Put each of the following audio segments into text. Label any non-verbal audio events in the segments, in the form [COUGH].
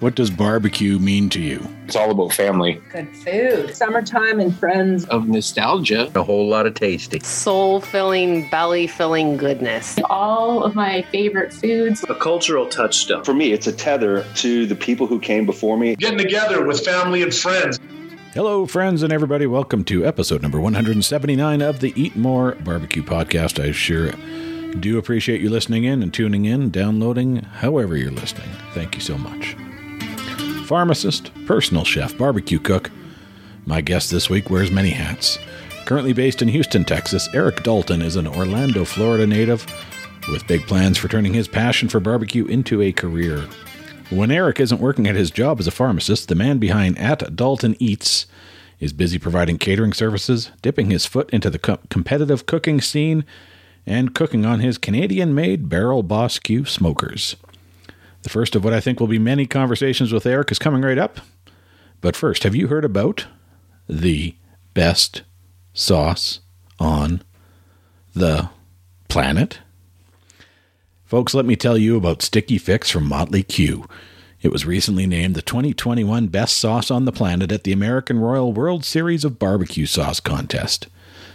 What does barbecue mean to you? It's all about family. Good food. Summertime and friends. Of nostalgia. A whole lot of tasty. Soul filling, belly filling goodness. All of my favorite foods. A cultural touchstone. For me, it's a tether to the people who came before me. Getting together with family and friends. Hello, friends and everybody. Welcome to episode number 179 of the Eat More Barbecue Podcast. I sure do appreciate you listening in and tuning in, downloading, however you're listening. Thank you so much pharmacist, personal chef, barbecue cook. My guest this week wears many hats. Currently based in Houston, Texas, Eric Dalton is an Orlando, Florida native with big plans for turning his passion for barbecue into a career. When Eric isn't working at his job as a pharmacist, the man behind At Dalton Eats is busy providing catering services, dipping his foot into the co- competitive cooking scene, and cooking on his Canadian made Barrel Boss Q smokers. The first of what I think will be many conversations with Eric is coming right up. But first, have you heard about the best sauce on the planet? Folks, let me tell you about Sticky Fixx from Motley Que. It was recently named the 2021 best sauce on the planet at the American Royal World Series of Barbecue Sauce Contest.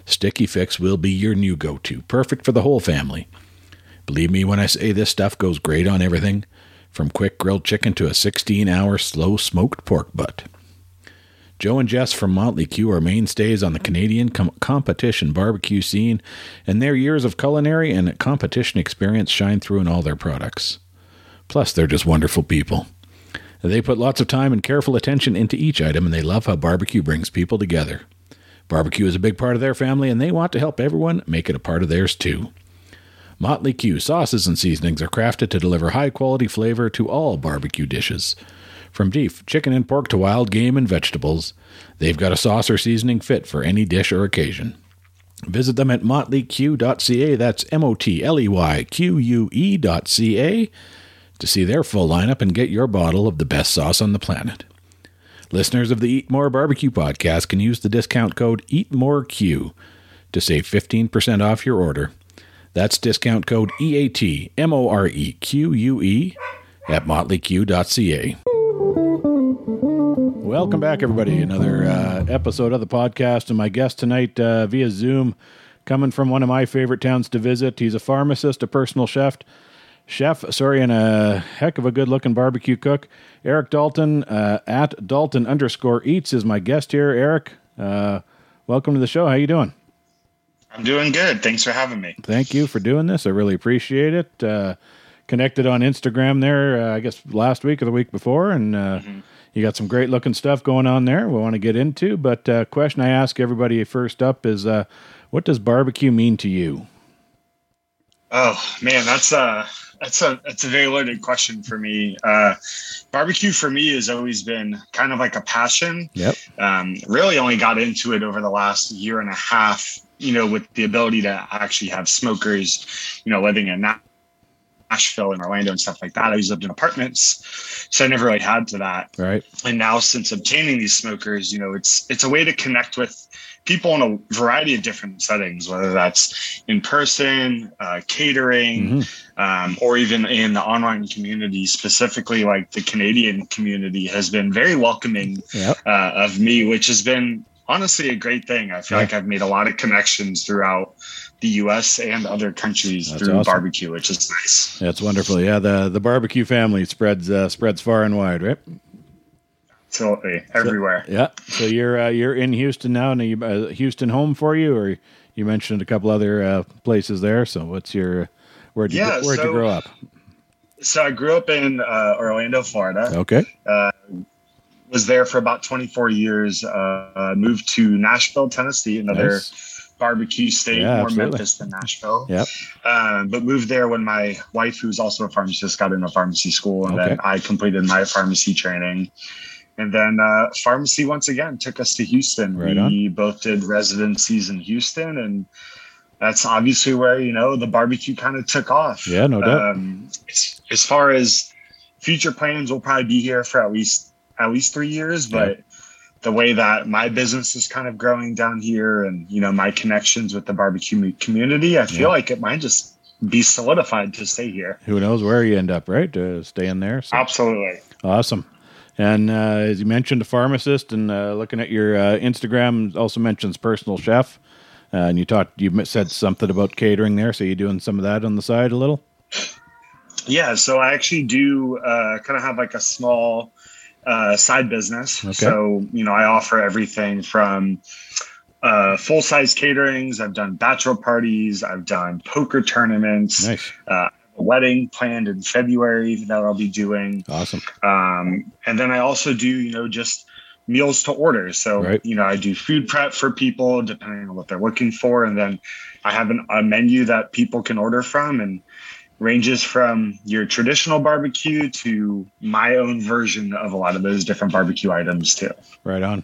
Sticky Fixx will be your new go to, perfect for the whole family. Believe me when I say this stuff goes great on everything from quick grilled chicken to a 16 hour slow smoked pork butt. Joe and Jess from Motley Que are mainstays on the Canadian com- competition barbecue scene, and their years of culinary and competition experience shine through in all their products. Plus, they're just wonderful people. They put lots of time and careful attention into each item, and they love how barbecue brings people together. Barbecue is a big part of their family, and they want to help everyone make it a part of theirs too. Motley Que sauces and seasonings are crafted to deliver high quality flavor to all barbecue dishes. From beef, chicken, and pork to wild game and vegetables, they've got a sauce or seasoning fit for any dish or occasion. Visit them at motleyque.ca, that's M O T L E Y Q U E.ca, to see their full lineup and get your bottle of the best sauce on the planet. Listeners of the Eat More Barbecue podcast can use the discount code EATMOREQUE to save 15% off your order that's discount code EATMOREQUE at motleyque.ca. Welcome back, everybody. Another uh, episode of the podcast. And my guest tonight uh, via Zoom, coming from one of my favorite towns to visit. He's a pharmacist, a personal chef, chef, sorry, and a heck of a good looking barbecue cook. Eric Dalton uh, at Dalton underscore eats is my guest here. Eric, uh, welcome to the show. How you doing? I'm doing good. Thanks for having me. Thank you for doing this. I really appreciate it. Uh, connected on Instagram there, uh, I guess last week or the week before, and uh, mm-hmm. you got some great looking stuff going on there. We want to get into, but uh, question I ask everybody first up is, uh, what does barbecue mean to you? Oh man, that's a that's a that's a very loaded question for me. Uh, barbecue for me has always been kind of like a passion. Yep. Um, really only got into it over the last year and a half you know, with the ability to actually have smokers, you know, living in Nashville and Orlando and stuff like that. I always lived in apartments, so I never really had to that. Right. And now, since obtaining these smokers, you know, it's it's a way to connect with people in a variety of different settings, whether that's in person, uh, catering, mm-hmm. um, or even in the online community. Specifically, like the Canadian community has been very welcoming yep. uh, of me, which has been honestly a great thing. I feel yeah. like I've made a lot of connections throughout the U.S. and other countries That's through awesome. barbecue, which is nice. That's wonderful. Yeah, the the barbecue family spreads uh, spreads far and wide, right? Absolutely, everywhere. So, yeah. So you're uh, you're in Houston now, and you, uh, Houston home for you, or you mentioned a couple other uh, places there. So what's your where'd you yeah, where'd so, you grow up? So I grew up in uh, Orlando, Florida. Okay uh, was there for about 24 years. Uh, moved to Nashville, Tennessee, another nice. Barbecue state, yeah, more absolutely. Memphis than Nashville. Yep. Um, but moved there when my wife, who's also a pharmacist, got into pharmacy school, and okay. then I completed my pharmacy training. And then uh, pharmacy once again took us to Houston. Right we on. both did residencies in Houston, and that's obviously where you know the barbecue kind of took off. Yeah, no doubt. Um, as, far as future plans, we'll probably be here for at least at least three years, but yeah. The way that my business is kind of growing down here and, you know, my connections with the barbecue community, I feel yeah. like it might just be solidified to stay here. Who knows where you end up, right? To stay in there. So. Absolutely. Awesome. And uh, as you mentioned, a pharmacist, and uh, looking at your uh, Instagram, also mentions personal chef. Uh, and you talked, you said something about catering there. So you doing some of that on the side a little? Yeah. So I actually do uh, kind of have like a small uh, side business. Okay. So you know, I offer everything from uh, full size caterings. I've done bachelor parties. I've done poker tournaments. Nice. Uh, a wedding planned in February that I'll be doing. Awesome. Um, and then I also do, you know, just meals to order. So, Right. you know, I do food prep for people depending on what they're looking for. And then I have an, a menu that people can order from and ranges from your traditional barbecue to my own version of a lot of those different barbecue items too. Right on.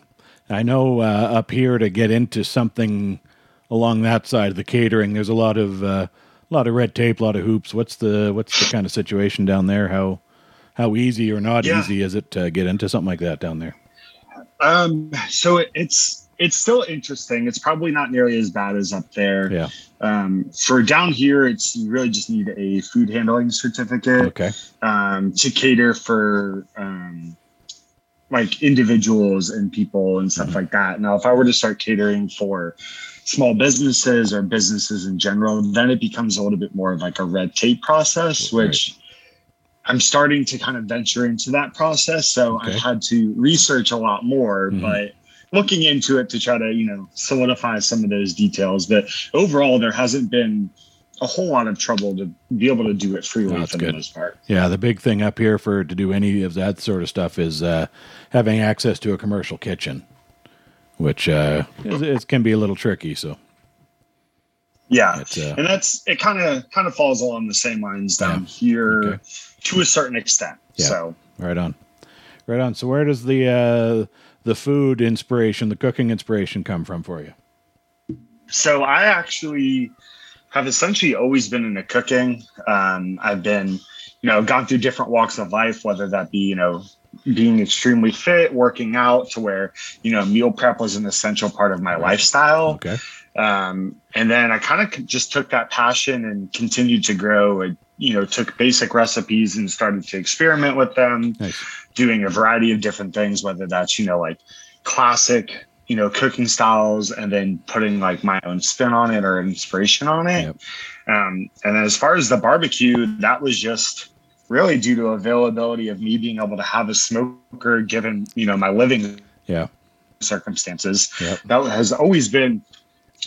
I know uh, up here to get into something along that side of the catering, there's a lot of uh, a lot of red tape, a lot of hoops. What's the what's the kind of situation down there? How how easy or not Yeah. easy is it to get into something like that down there? Um, so it, it's it's still interesting. It's probably not nearly as bad as up there. Yeah. Um, for down here, it's you really just need a food handling certificate. Okay. um, to cater for um, like individuals and people and stuff like that. Now, if I were to start catering for small businesses or businesses in general, then it becomes a little bit more of like a red tape process, Right. which I'm starting to kind of venture into that process. So Okay. I've had to research a lot more, Mhm. but looking into it to try to, you know, solidify some of those details. But overall, there hasn't been a whole lot of trouble to be able to do it freely That's for good. the most part. Yeah, the big thing up here for to do any of that sort of stuff is uh, having access to a commercial kitchen, which uh, is, is, can be a little tricky. So Yeah, it's uh, and that's it. Kind of kind of falls along the same lines down here Okay. to a certain extent. Yeah. So right on, right on. So where does the uh, the food inspiration, the cooking inspiration, come from for you? so I actually have essentially always been into cooking. Um, I've been, you know, gone through different walks of life, whether that be, you know, being extremely fit, working out to where, you know, meal prep was an essential part of my lifestyle. Okay, Um, and then I kind of just took that passion and continued to grow. And, you know, took basic recipes and started to experiment with them, nice. Doing a variety of different things, whether that's, you know, like classic, you know, cooking styles and then putting like my own spin on it or inspiration on it. Yep. Um, and as far as the barbecue, that was just really due to availability of me being able to have a smoker given, you know, my living Yeah, circumstances Yep. that has always been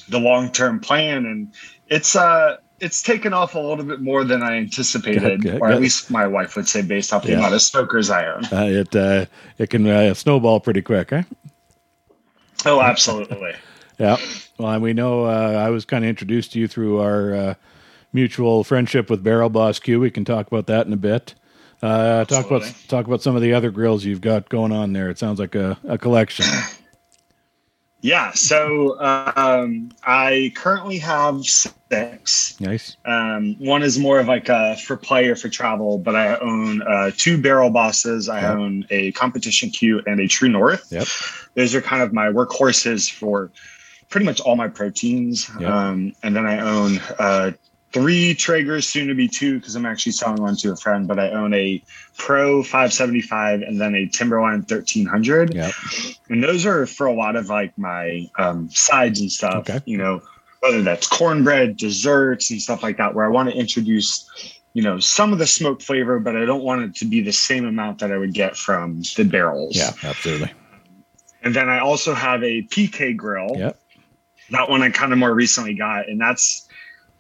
the long-term plan and it's uh it's taken off a little bit more than i anticipated Good, good, or at least my wife would say based off the Yeah. amount of smokers i own uh, it uh, it can uh, snowball pretty quick, eh? oh absolutely [LAUGHS] Yeah. Well, and we know uh, I was kind of introduced to you through our uh, mutual friendship with Barrel Boss Q. We can talk about that in a bit. Uh, talk about talk about some of the other grills you've got going on there. It sounds like a, a collection. [LAUGHS] yeah so um i currently have six Nice. um one is more of like a for play or for travel but i own uh two barrel bosses i Yep. own a competition q and a true north Yep. those are kind of my workhorses for pretty much all my proteins. Yep. Um, and then I own uh, three Traegers, soon to be two, because I'm actually selling one to a friend. But I own a Pro 575 and then a Timberline 1300. Yep. And those are for a lot of like my um, sides and stuff. Okay. You know, whether that's cornbread, desserts, and stuff like that, where I want to introduce. You know, some of the smoke flavor, but I don't want it to be the same amount that I would get from the barrels. Yeah. Absolutely. And then I also have a PK grill. Yep. That one I kind of more recently got, and that's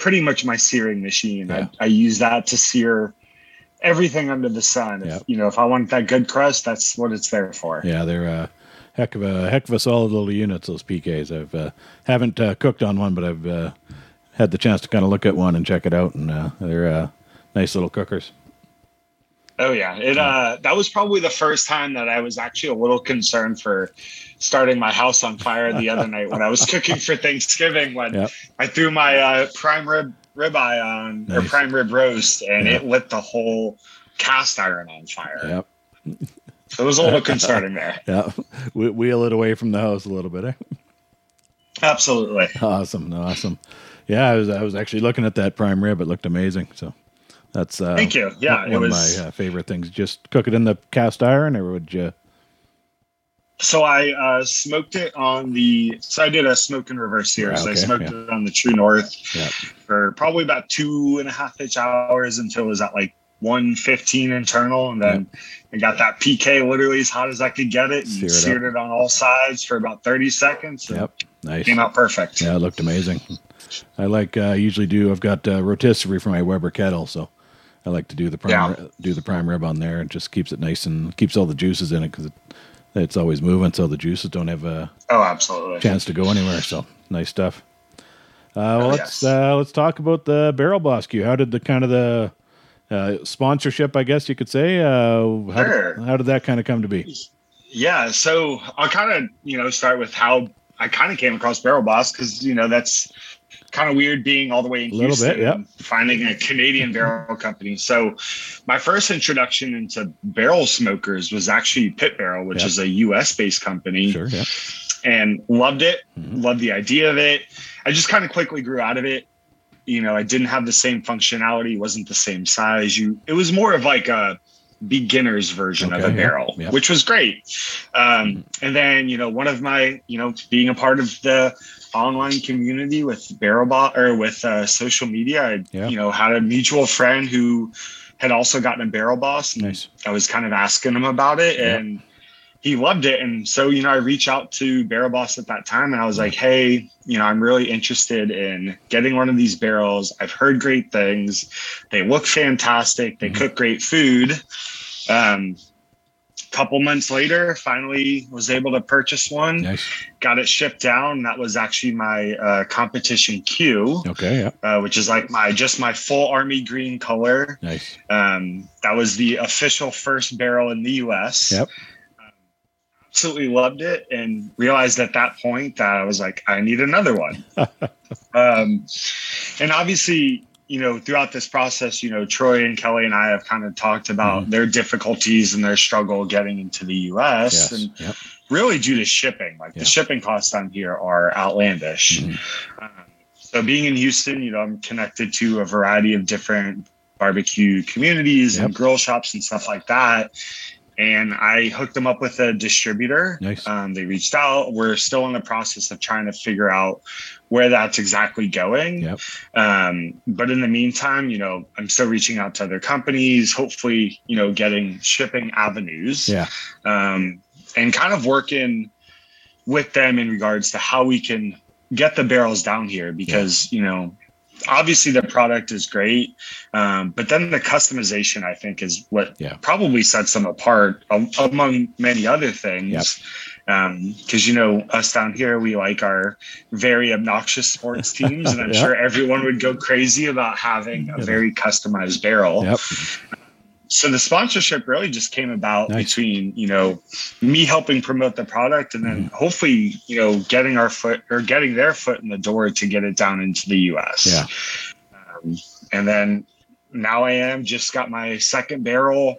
pretty much my searing machine. Yeah. I, I use that to sear everything under the sun. If, Yep. You know, if I want that good crust, that's what it's there for. Yeah, they're a heck of a heck of a solid little units. Those PKs. I've uh, haven't uh, cooked on one, but I've uh, had the chance to kind of look at one and check it out, and uh, they're uh, nice little cookers. Oh yeah, it uh, that was probably the first time that I was actually a little concerned for starting my house on fire the other night when I was [LAUGHS] cooking for Thanksgiving. When Yep. I threw my uh, prime rib ribeye on or prime rib roast, and Yeah. it lit the whole cast iron on fire. Yep. So it was a little [LAUGHS] concerning there. Yeah. We wheel it away from the house a little bit. Eh? Absolutely. Awesome, awesome. Yeah, I was I was actually looking at that prime rib. It looked amazing. So That's uh, Thank you. Yeah, one, it one was. of my uh, favorite things. Just cook it in the cast iron, or would you? So I uh, smoked it on the. So I did a smoke and reverse here. Yeah, so I smoked yeah. it on the True North Yeah. for probably about two and a half inch hours until it was at like 115 internal, and then I got that PK literally as hot as I could get it, and Sear it seared up. it on all sides for about 30 seconds. Yep. Nice. Came out perfect. Yeah, it looked amazing. I like. Uh, usually do. I've got uh, rotisserie for my Weber kettle, so I like to do the prime Yeah. do the prime rib on there. It just keeps it nice and keeps all the juices in it because it, it's always moving, so the juices don't have a Oh, absolutely. chance to go anywhere. So nice stuff. Uh, well, Oh, let's yes. uh, let's talk about the Barrel Boss Q. How did the kind of the uh, sponsorship, I guess you could say, uh, how, Sure. did, how did that kind of come to be? Yeah, so I'll kind of you know start with how I kind of came across Barrel Boss because you know that's kind of weird being all the way in A little Houston bit, yep. and finding a Canadian barrel [LAUGHS] company. So my first introduction into barrel smokers was actually Pit Barrel, which Yep. is a U.S. based company, Sure, yeah, and loved it. Mhm. Loved the idea of it. I just kind of quickly grew out of it. You know, I didn't have the same functionality, wasn't the same size. You, it was more of like a beginner's version of a barrel, yeah. which was great. Um, and then, you know, one of my, you know, being a part of the online community with BarrelBot or with uh, social media, I, Yeah. you know, had a mutual friend who had also gotten a Barrel Boss. And nice. I was kind of asking him about it and he loved it. And so, you know, I reached out to Barrel Boss at that time and I was like, hey, you know, I'm really interested in getting one of these barrels. I've heard great things. They look fantastic. They Mhm. cook great food. Um, couple months later, finally was able to purchase one, Nice. got it shipped down. That was actually my uh, competition Q, Okay, yeah, uh, which is like my just my full army green color. nice. Um, that was the official first barrel in the US. Yep. Um, absolutely loved it and realized at that point that I was like, I need another one. [LAUGHS] um, and obviously, you know, throughout this process, you know, Troy and Kelly and I have kind of talked about Mhm. their difficulties and their struggle getting into the US. Yes. And Yep. really due to shipping. Like Yeah. the shipping costs down here are outlandish. Mhm. Um, so being in Houston, you know, I'm connected to a variety of different barbecue communities and grill shops and stuff like that. And I hooked them up with a distributor. Nice. Um, they reached out. We're still in the process of trying to figure out where that's exactly going. Yep. Um, but in the meantime, you know, I'm still reaching out to other companies, hopefully, you know, getting shipping avenues Yeah. um, and kind of working with them in regards to how we can get the barrels down here because you know obviously the product is great um, but then the customization i think is what Yeah. probably sets them apart a- among many other things Yep. because you know us down here we like our very obnoxious sports [LAUGHS] teams and i'm Yeah. sure everyone would go crazy about having a very customized barrel Yep. So the sponsorship really just came about Nice. between you know me helping promote the product and then Mm-hmm. hopefully you know getting our foot or getting their foot in the door to get it down into the us Yeah. um, and then now i am just got my second barrel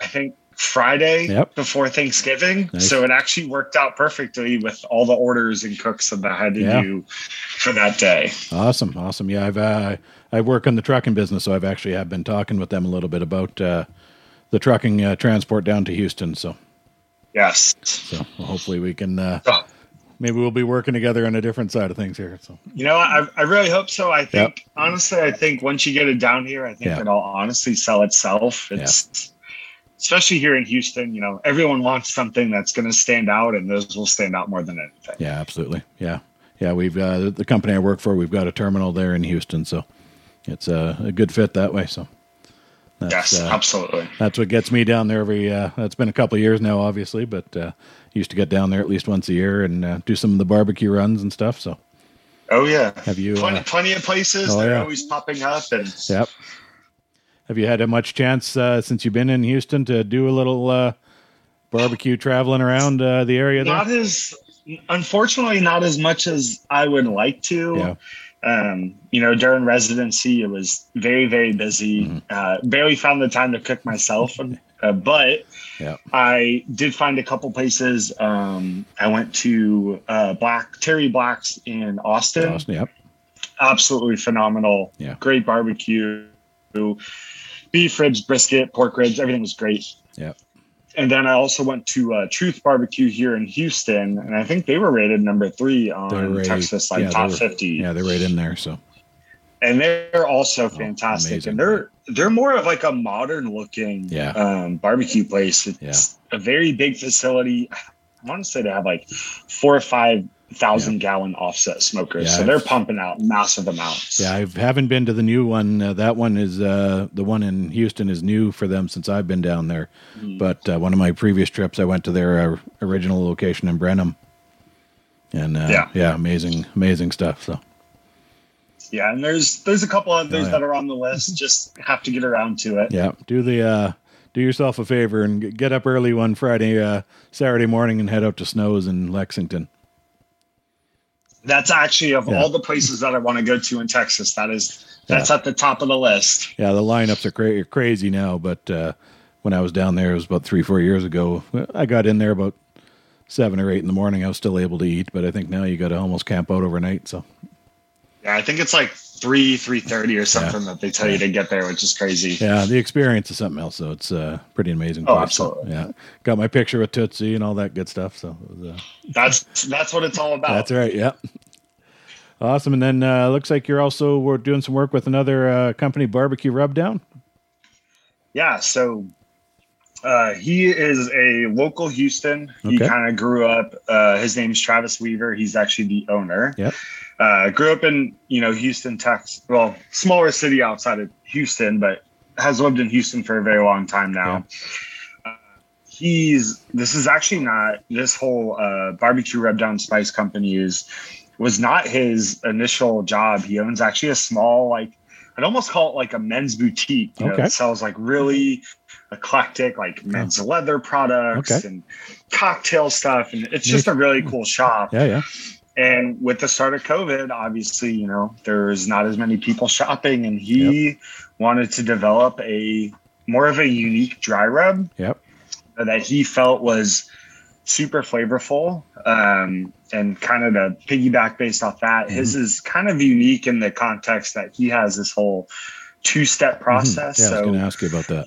i think friday Yep. before thanksgiving Nice. so it actually worked out perfectly with all the orders and cooks that i had to Yeah. do for that day Awesome, awesome. Yeah, I've uh, I work in the trucking business, so I've actually have been talking with them a little bit about uh, the trucking uh, transport down to Houston. So, yes so well, hopefully we can uh, Oh. maybe we'll be working together on a different side of things here. So, You know, I, I really hope so. I think, honestly, I think once you get it down here, I think it'll honestly sell itself. It's especially here in Houston, you know, everyone wants something that's going to stand out, and those will stand out more than anything. yeah, absolutely. Yeah, yeah. We've uh, the company I work for. We've got a terminal there in Houston, so it's a, a good fit that way. So, that's, yes, uh, absolutely. that's what gets me down there every. Uh, it's been a couple of years now, obviously, but uh, used to get down there at least once a year and uh, do some of the barbecue runs and stuff. So, Oh yeah, have you? plenty, Uh, plenty of places. Oh, They're yeah. always popping up, and Yep. Have you had a much chance uh, since you've been in Houston to do a little uh, barbecue traveling around uh, the area there? not as unfortunately not as much as I would like to. Yeah. Um, you know, during residency, it was very, very busy. Mhm. Uh, barely found the time to cook myself, [LAUGHS] uh, but Yeah. I did find a couple places. Um, I went to uh, Black Terry Black's in Austin. Austin, Yep. Absolutely phenomenal. Yeah. Great barbecue. Beef ribs, brisket, pork ribs, everything was great. Yeah. And then I also went to uh, Truth Barbecue here in Houston, and I think they were rated number three on Texas like yeah, top they're- fifty. Yeah, they're right in there. So and they're also fantastic. amazing. and they're they're more of like a modern looking Yeah. um, barbecue place. It's a very big facility. I want to say they have like four or five thousand gallon offset smokers, Yeah, so they're pumping out massive amounts. yeah, I haven't been to the new one. Uh, that one is uh, the one in Houston is new for them since I've been down there. Mm. But uh, one of my previous trips, I went to their uh, original location in Brenham, and uh, Yeah. yeah, amazing, amazing stuff. So yeah, and there's there's a couple others Oh, yeah. that are on the list. Just have to get around to it. yeah, do the uh, do yourself a favor and get up early one Friday, uh, Saturday morning, and head out to Snows in Lexington. That's actually of Yeah. all the places that I want to go to in Texas. That is that's at the top of the list. Yeah, the lineups are cra- crazy now, but uh, when I was down there, it was about three, four years ago. I got in there about seven or eight in the morning. I was still able to eat, but I think now you got to almost camp out overnight. So Yeah, I think it's like three three thirty or something that they tell you to get there, which is crazy. yeah, the experience is something else. So it's uh, pretty amazing. Oh, place. So, absolutely. yeah, got my picture with Tootsie and all that good stuff. So was, uh, That's that's what it's all about. that's right. Yeah. Awesome, and then uh, looks like you're also we're doing some work with another uh, company, Barbecue Rubdown. Yeah, so uh, he is a local Houston. Okay. He kind of grew up. Uh, his name's Travis Weaver. He's actually the owner. Yep. Uh, grew up in you know Houston, Texas. Well, smaller city outside of Houston, but has lived in Houston for a very long time now. Uh, he's this is actually not this whole uh, barbecue rub down spice company is was not his initial job. He owns actually a small like I'd almost call it like a men's boutique. You know, Okay. it sells like really eclectic like men's leather products Okay. and cocktail stuff, and it's just a really cool shop. Yeah, yeah, And with the start of COVID, obviously, you know, there's not as many people shopping, and he wanted to develop a more of a unique dry rub yep. that he felt was super flavorful. Um, and kind of to piggyback based off that, his is kind of unique in the context that he has this whole two step process. Mhm. Yeah, I was going to ask you about that.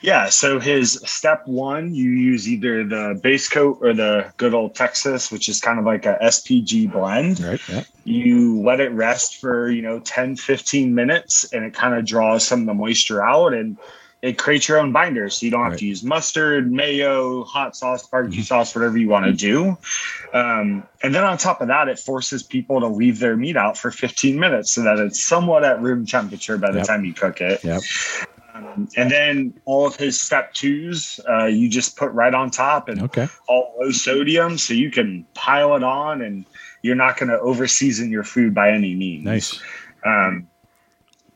Yeah, so his step one, you use either the base coat or the good old Texas, which is kind of like a SPG blend. Right. Yeah. You let it rest for, you know, 10, 15 minutes and it kind of draws some of the moisture out and it creates your own binder. So you don't have Right. to use mustard, mayo, hot sauce, barbecue Mhm. sauce, whatever you want to do. Um, and then on top of that, it forces people to leave their meat out for 15 minutes so that it's somewhat at room temperature by the Yep. time you cook it. Yep. Um, and then all of his step twos, uh, you just put right on top and Okay. all low sodium, so you can pile it on, and you're not going to over season your food by any means. Nice. Um,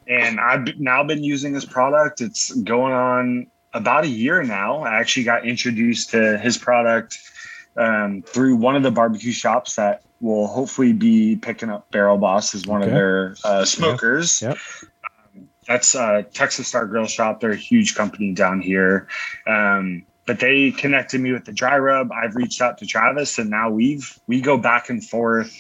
and I've now been using this product. It's going on about a year now. I actually got introduced to his product um, through one of the barbecue shops that will hopefully be picking up Barrel Boss as one Okay. of their uh, smokers. Yep. Um, that's uh, Texas Star Grill Shop. They're a huge company down here. Um, but they connected me with the dry rub. I've reached out to Travis, and now we've we go back and forth.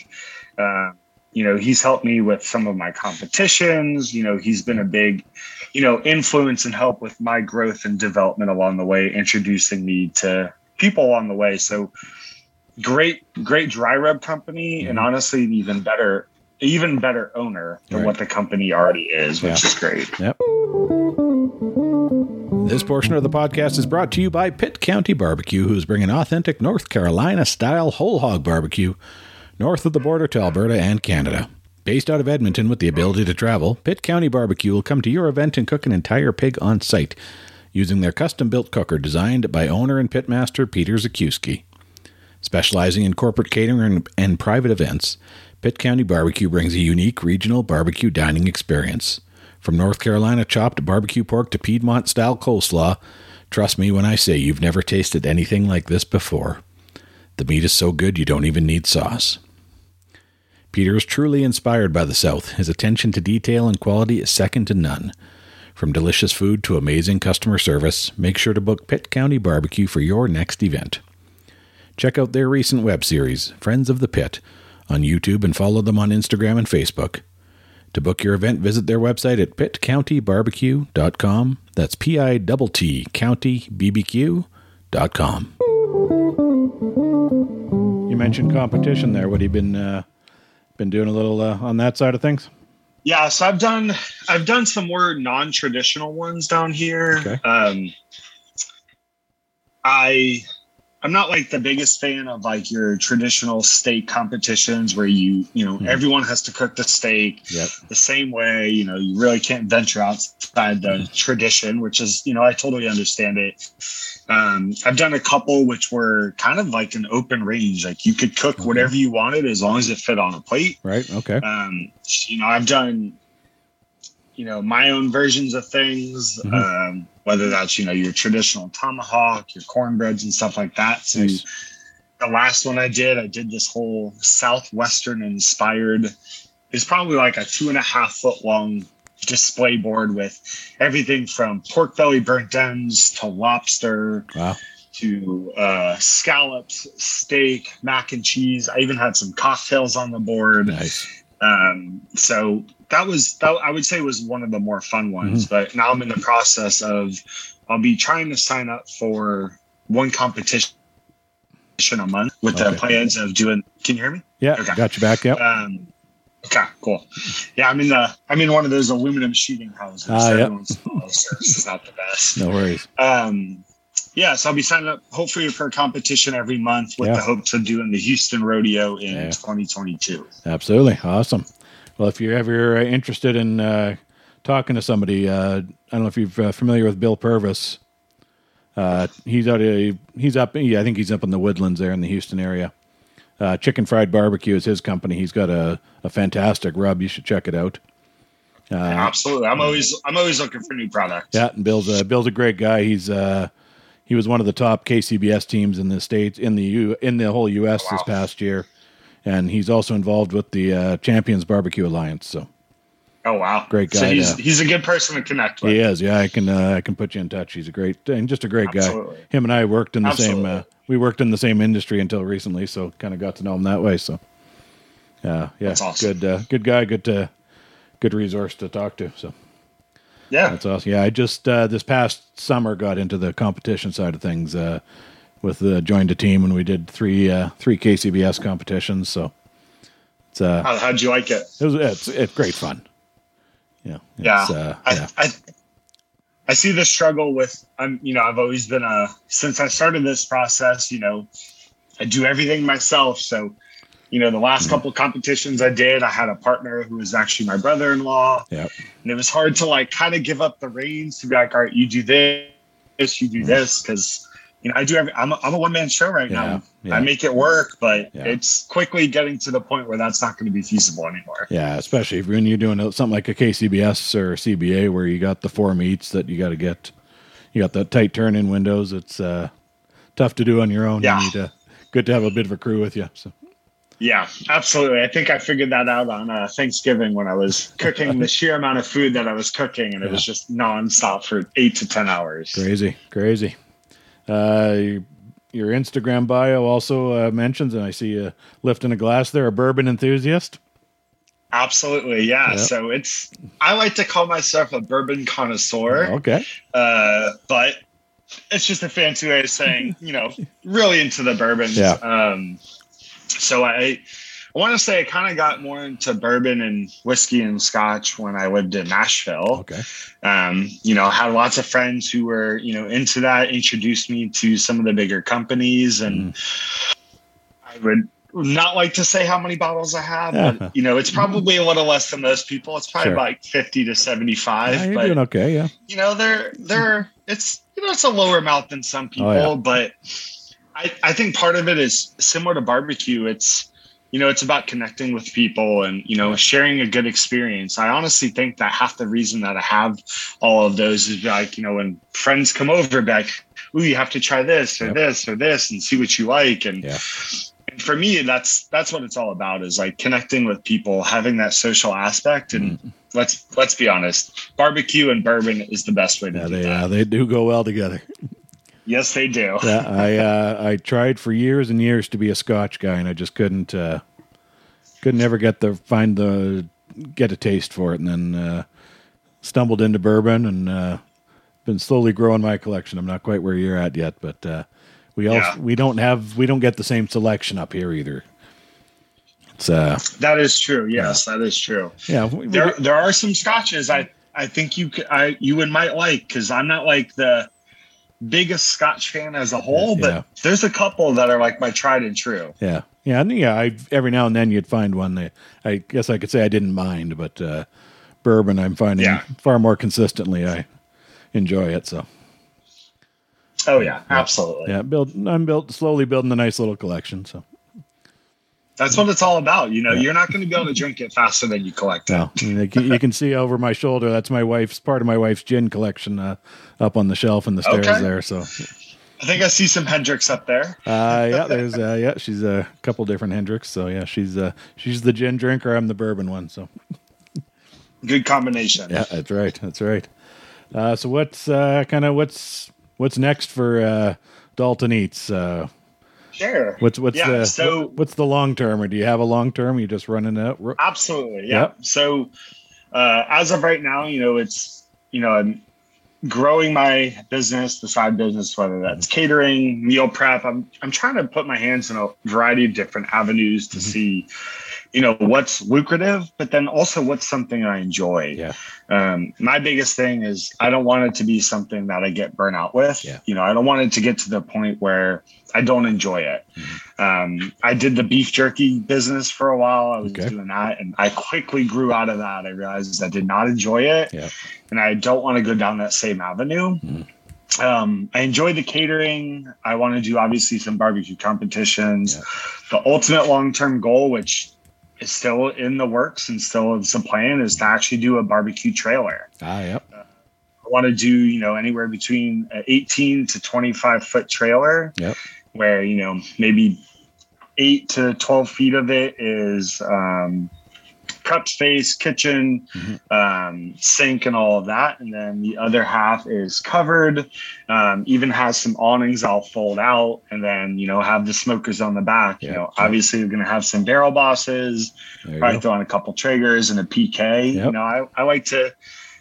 Uh, you know, he's helped me with some of my competitions. You know, he's been a big, you know, influence and help with my growth and development along the way, introducing me to people along the way. So great, great dry rub company, and Mhm. honestly, even better, even better owner than Right. what the company already is, which Yeah. is great. Yep. This portion of the podcast is brought to you by Pitt County Barbecue, who's bringing authentic North Carolina style whole hog barbecue north of the border to Alberta and Canada. Based out of Edmonton with the ability to travel, Pitt County Barbecue will come to your event and cook an entire pig on site using their custom built cooker designed by owner and pitmaster Peter Zakuski. Specializing in corporate catering and, and private events, Pitt County Barbecue brings a unique regional barbecue dining experience. From North Carolina chopped barbecue pork to Piedmont style coleslaw, trust me when I say you've never tasted anything like this before. The meat is so good you don't even need sauce. Peter is truly inspired by the South. His attention to detail and quality is second to none. From delicious food to amazing customer service, make sure to book Pitt County Barbecue for your next event. Check out their recent web series, Friends of the Pit, on YouTube and follow them on Instagram and Facebook. To book your event, visit their website at pittcountybarbecue.com. That's P I T T County BBQ.com. You mentioned competition there. What have you been uh, been doing a little uh, on that side of things? Yeah, so I've done I've done some more non-traditional ones down here. Okay. Um, I I'm not like the biggest fan of like your traditional steak competitions where you you know Hmm. everyone has to cook the steak Yep. the same way. You know you really can't venture outside the tradition, which is you know I totally understand it. Um, I've done a couple which were kind of like an open range, like you could cook whatever you wanted as long as it fit on a plate Right. Okay. um, you know, I've done, you know, my own versions of things, Mhm. um, whether that's, you know, your traditional tomahawk, your cornbreads and stuff like that. So Nice. the last one I did, I did this whole Southwestern inspired, it's probably like a two and a half foot long display board with everything from pork belly burnt ends to lobster Wow. to uh, scallops, steak, mac and cheese. I even had some cocktails on the board. Nice. Um, so that was that I would say was one of the more fun ones. Mm-hmm. But now I'm in the process of I'll be trying to sign up for one competition a month with the plans of doing. Can you hear me? Yeah. Okay. Got you back. Yep. Um, okay, cool. Yeah, I'm in the I'm in one of those aluminum sheeting houses. Ah, so yeah. everyone's- so [LAUGHS] it's not the best. No worries. Um, yeah, so I'll be signing up hopefully for a competition every month with Yeah. the hopes of doing the Houston Rodeo in Yeah. 2022. Absolutely. Awesome. Well, if you're ever uh, interested in uh, talking to somebody, uh, I don't know if you're uh, familiar with Bill Purvis. Uh, he's out. He's up. Yeah, I think he's up in the Woodlands there in the Houston area. Uh, Chicken Fried Barbecue is his company. He's got a, a fantastic rub. You should check it out. Uh, Absolutely, I'm always I'm always looking for new products. Yeah, and Bill's a, Bill's a great guy. He's uh, he was one of the top KCBS teams in the states in the U in the whole U.S. this Wow. past year, and he's also involved with the uh, Champions Barbecue Alliance. So Oh wow, Great So guy he's to- he's a good person to connect with. he is. Yeah, I can uh, I can put you in touch. He's a great and just a great Absolutely. guy. Him and I worked in the same. Uh, we worked in the same industry until recently, so kind of got to know him that way. So, yeah, yeah, awesome. good, uh, good guy, good uh, good resource to talk to. So. Yeah, That's awesome. Yeah, I just uh, this past summer got into the competition side of things. Uh, with the joined a team and we did three uh, three KCBS competitions. So it's uh, How, how'd you like it? it was it's, it's great fun. Yeah, Yeah, uh, I, yeah, I I see the struggle with I'm you know I've always been a since I started this process you know I do everything myself so you know the last Mm-hmm. couple competitions I did I had a partner who was actually my brother-in-law Yep. and it was hard to like kind of give up the reins to be like all right you do this you do this because you know I do every I'm a, I'm a one man show right. Yeah, now yeah. I make it work but Yeah. it's quickly getting to the point where that's not going to be feasible anymore yeah. Especially if when you're doing something like a KCBS or CBA where you got the four meets that you got to get, you got the tight turn in windows. It's uh, tough to do on your own. Yeah. You need to, good to have a bit of a crew with you. So Yeah, absolutely. I think I figured that out on uh, Thanksgiving when I was cooking the sheer amount of food that I was cooking, and it was just nonstop for eight to ten hours. Crazy, crazy. Uh, your- Instagram bio also uh, mentions, and I see you lifting a glass there, a bourbon enthusiast. Absolutely, yeah. Yep. So it's I like to call myself a bourbon connoisseur, Okay. uh, but it's just a fancy way of saying you know really into the bourbons. Yeah. Um, so I. I want to say I kind of got more into bourbon and whiskey and scotch when I lived in Nashville. Okay. um, you know, had lots of friends who were, you know, into that, introduced me to some of the bigger companies. And I would not like to say how many bottles I have, Yeah. but, you know, it's probably a little less than most people. It's probably Sure. like 50 to 75, Yeah, you're but, doing okay. Yeah. you know, they're, they're, it's, you know, it's a lower amount than some people, Oh, yeah. but I, I think part of it is similar to barbecue. It's, you know, it's about connecting with people and, you know, sharing a good experience. I honestly think that half the reason that I have all of those is like, you know, when friends come over, like, ooh, you have to try this or Yep. this or this and see what you like. And, Yeah. and for me, that's that's what it's all about is like connecting with people, having that social aspect. And Mm-hmm. let's let's be honest, barbecue and bourbon is the best way to Yeah, do they that. uh, they do go well together. Yes, they do. [LAUGHS] Yeah, I uh, I tried for years and years to be a Scotch guy, and I just couldn't uh, couldn't ever get the find the get a taste for it, and then uh, stumbled into bourbon and uh, been slowly growing my collection. I'm not quite where you're at yet, but uh, we also Yeah. we don't have we don't get the same selection up here either. It's uh That is true. Yes, that is true. yeah we- we There get- there are some scotches I I think you could I you would might like because I'm not like the biggest Scotch fan as a whole, but Yeah. there's a couple that are like my tried and true. yeah yeah and yeah I every now and then you'd find one that I guess I could say I didn't mind, but uh, bourbon I'm finding Yeah. far more consistently I enjoy it so. Oh yeah, absolutely. Yeah, build. I'm built slowly building a nice little collection. So That's what it's all about. You know, you're not going to be able to drink it faster than you collect it. no, [LAUGHS] you can, see over my shoulder. That's my wife's part of my wife's gin collection uh, up on the shelf in the stairs Okay. there. So I think I see some Hendrick's up there. uh, yeah, [LAUGHS] there's uh, yeah, she's a couple different Hendricks. So yeah, she's uh, she's the gin drinker. I'm the bourbon one. So Good combination. yeah, that's right. That's right. Uh, so what's uh, kind of what's what's next for uh, Dalton Eats? Uh, Sure. what's what's Yeah, the so- what's the long term, or do you have a long term? You just running it? Absolutely. Yeah. Yep. So uh, as of right now, you know, it's, you know, I'm growing my business, the side business, whether that's catering, meal prep. I'm, I'm trying to put my hands in a variety of different avenues to Mhm. see, you know, what's lucrative, but then also what's something I enjoy. Yeah. Um, my biggest thing is I don't want it to be something that I get burnt out with. Yeah. You know, I don't want it to get to the point where I don't enjoy it. Um, I did the beef jerky business for a while. I was Okay. doing that, and I quickly grew out of that. I realized I did not enjoy it, Yeah. and I don't want to go down that same avenue. Mhm. Um, I enjoy the catering. I want to do obviously some barbecue competitions. Yeah. The ultimate long term goal, which is still in the works and still is a plan, is to actually do a barbecue trailer. Ah, yep. I want to do, you know, anywhere between an 18 to 25 foot trailer Yep. where, you know, maybe eight to 12 feet of it is um, prep space, kitchen, Mhm. um, sink, and all of that. And then the other half is covered, um, even has some awnings I'll fold out and then, you know, have the smokers on the back. You Yeah. know, obviously, we're going to have some barrel bosses, probably go. throw in a couple Traegers and a PK. Yep. You know, I, I like to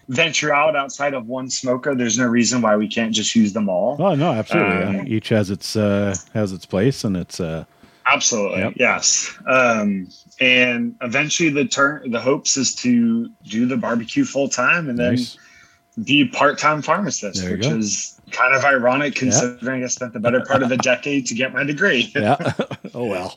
venture out outside of one smoker. There's no reason why we can't just use them all. Oh no, absolutely. Um. Each has its uh, has its place, and it's uh, Absolutely, Yep. yes. Um, and eventually, the turn, the hopes is to do the barbecue full time, and then be part time pharmacist, which go. is kind of ironic considering I spent the better part of a decade to get my degree. [LAUGHS] Yeah. [LAUGHS] oh well.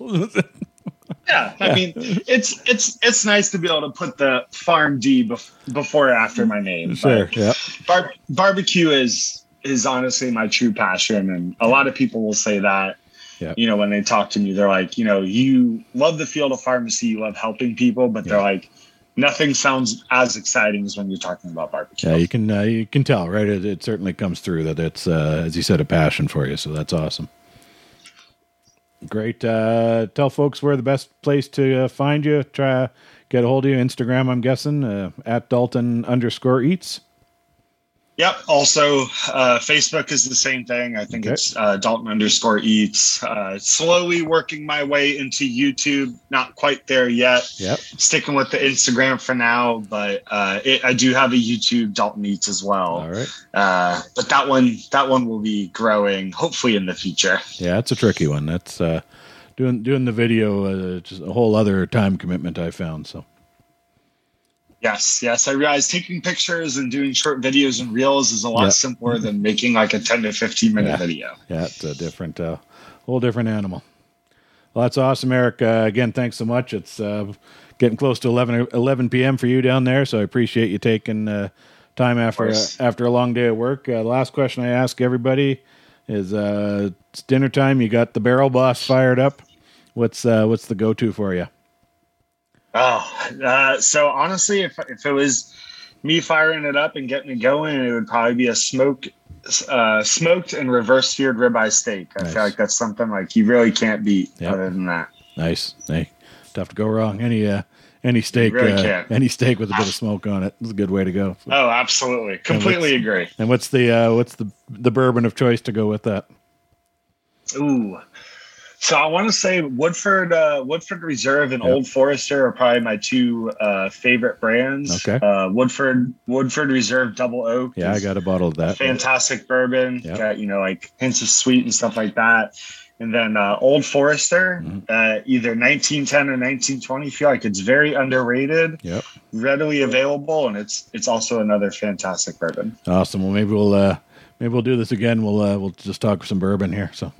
Yeah, I mean, it's it's it's nice to be able to put the PharmD bef- before or after my name. sure. but Yeah. bar- barbecue is is honestly my true passion, and a lot of people will say that. Yeah. You know, when they talk to me, they're like, you know, you love the field of pharmacy, you love helping people, but they're like, nothing sounds as exciting as when you're talking about barbecue. Yeah. You can uh, you can tell, right? It, it certainly comes through that it's uh, as you said a passion for you. So that's awesome. Great. Uh, tell folks where the best place to uh, find you. Try get a hold of you. Instagram, I'm guessing uh, at Dalton underscore eats. Yep. Also, uh, Facebook is the same thing. I think Okay. it's uh, Dalton underscore eats. Uh, slowly working my way into YouTube. Not quite there yet. Yep. Sticking with the Instagram for now, but uh, it, I do have a YouTube Dalton eats as well. All right. Uh, but that one, that one will be growing hopefully in the future. Yeah, it's a tricky one. That's uh, doing doing the video. Uh, just a whole other time commitment. I found so. Yes, yes. I realize taking pictures and doing short videos and reels is a lot Yeah. simpler than making like a 10 to 15 minute Yeah. video. Yeah, it's a different, uh, whole different animal. Well, that's awesome, Eric. Uh, again, thanks so much. It's uh, getting close to 11, 11 p.m. for you down there, so I appreciate you taking uh, time after uh, after a long day of work. Uh, the last question I ask everybody is: uh, It's dinner time. You got the barrel boss fired up. What's uh, what's the go to for you? Oh, uh, so honestly, if if it was me firing it up and getting it going, it would probably be a smoke, uh, smoked and reverse seared ribeye steak. I Nice. feel like that's something like you really can't beat. Yep. Other than that, Nice. Hey, tough to go wrong. Any uh, any steak, really uh, any steak with a bit of smoke on it is a good way to go. oh, absolutely, completely agree. And what's the uh, what's the the bourbon of choice to go with that? Ooh. So I want to say Woodford, uh, Woodford Reserve, and Yep. Old Forester are probably my two uh, favorite brands. Okay. Uh, Woodford, Woodford Reserve Double Oak. Yeah, I got a bottle of that. fantastic bourbon. Yep. Got you know like hints of sweet and stuff like that. And then uh, Old Forester, Mhm. uh, either 1910 or 1920. Feel like it's very underrated, Yep. readily available, and it's it's also another fantastic bourbon. Awesome. Well, maybe we'll uh, maybe we'll do this again. We'll uh, we'll just talk some bourbon here. So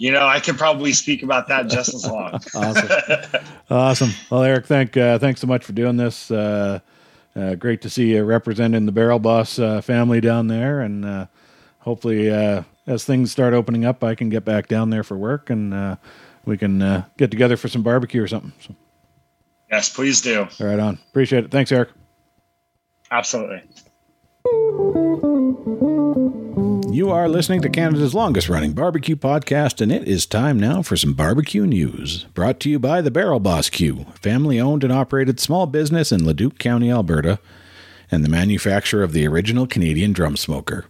You know, I could probably speak about that just as long. [LAUGHS] awesome, awesome. Well, Eric, thank uh, thanks so much for doing this. Uh, uh, great to see you representing the Barrel Boss uh, family down there, and uh, hopefully, uh, as things start opening up, I can get back down there for work, and uh, we can uh, get together for some barbecue or something. So, yes, please do. All right, on. Appreciate it. Thanks, Eric. Absolutely. You are listening to Canada's longest running barbecue podcast, and it is time now for some barbecue news. Brought to you by the Barrel Boss Q, family owned and operated small business in Leduc County, Alberta, and the manufacturer of the original Canadian drum smoker.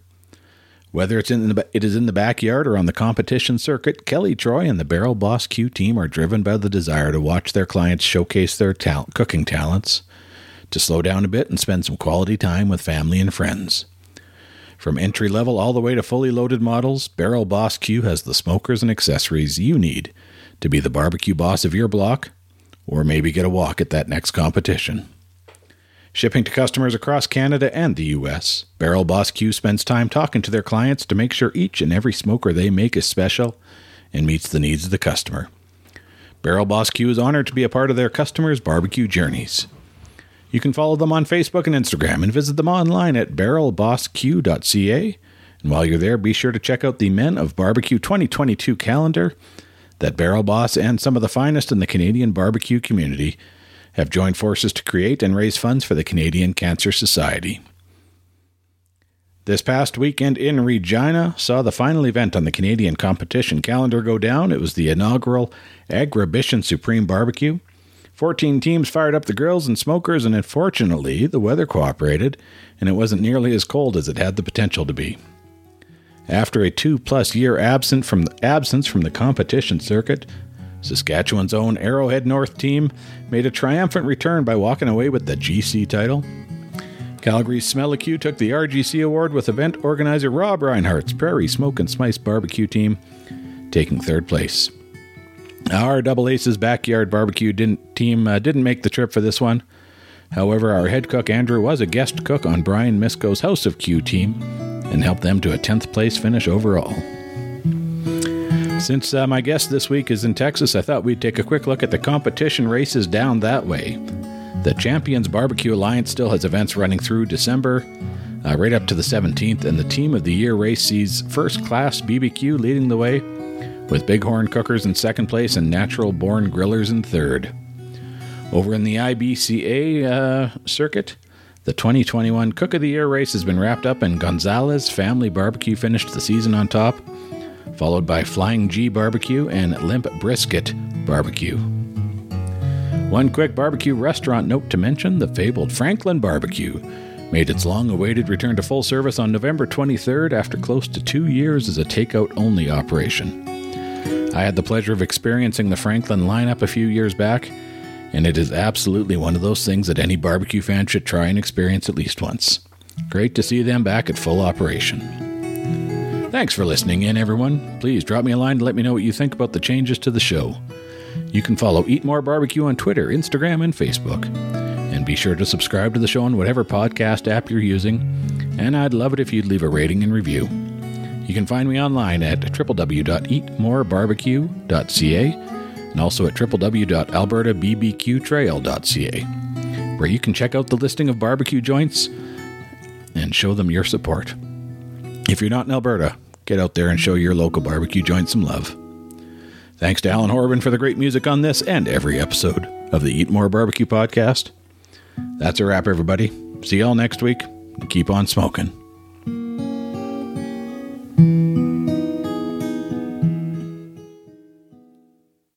Whether it's in the, it is in the backyard or on the competition circuit, Kelly Troy and the Barrel Boss Q team are driven by the desire to watch their clients showcase their tal- cooking talents, to slow down a bit and spend some quality time with family and friends. From entry level all the way to fully loaded models, Barrel Boss Q has the smokers and accessories you need to be the barbecue boss of your block, or maybe get a walk at that next competition. Shipping to customers across Canada and the US, Barrel Boss Q spends time talking to their clients to make sure each and every smoker they make is special and meets the needs of the customer. Barrel Boss Q is honored to be a part of their customers' barbecue journeys. You can follow them on Facebook and Instagram and visit them online at barrelbossq.ca. And while you're there, be sure to check out the Men of Barbecue 2022 calendar that Barrel Boss and some of the finest in the Canadian barbecue community have joined forces to create and raise funds for the Canadian Cancer Society. This past weekend in Regina saw the final event on the Canadian competition calendar go down. It was the inaugural Agribition Supreme Barbecue. 14 teams fired up the grills and smokers, and unfortunately, the weather cooperated, and it wasn't nearly as cold as it had the potential to be. After a two plus year absent from the, absence from the competition circuit, Saskatchewan's own Arrowhead North team made a triumphant return by walking away with the GC title. Calgary's Smellicue took the RGC award with event organizer Rob Reinhardt's Prairie Smoke and Spice barbecue team, taking third place. Our Double Aces backyard barbecue didn't, team uh, didn't make the trip for this one. However, our head cook Andrew was a guest cook on Brian Misko's House of Q team and helped them to a 10th place finish overall. Since uh, my guest this week is in Texas, I thought we'd take a quick look at the competition races down that way. The Champions Barbecue Alliance still has events running through December, uh, right up to the 17th, and the Team of the Year race sees First Class BBQ leading the way, with Bighorn Cookers in second place and Natural Born Grillers in third. Over in the IBCA uh, circuit, the 2021 Cook of the Year race has been wrapped up, and Gonzalez Family Barbecue finished the season on top, followed by Flying G Barbecue and Limp Brisket Barbecue. One quick barbecue restaurant note to mention the fabled Franklin Barbecue made its long awaited return to full service on November 23rd after close to two years as a takeout only operation. I had the pleasure of experiencing the Franklin lineup a few years back, and it is absolutely one of those things that any barbecue fan should try and experience at least once. Great to see them back at full operation. Thanks for listening in, everyone. Please drop me a line to let me know what you think about the changes to the show. You can follow Eat More Barbecue on Twitter, Instagram, and Facebook. And be sure to subscribe to the show on whatever podcast app you're using. And I'd love it if you'd leave a rating and review. You can find me online at www.eatmorebarbecue.ca and also at www.albertabbqtrail.ca, where you can check out the listing of barbecue joints and show them your support. If you're not in Alberta, get out there and show your local barbecue joint some love. Thanks to Alan Horban for the great music on this and every episode of the Eat More Barbecue podcast. That's a wrap, everybody. See y'all next week. Keep on smoking.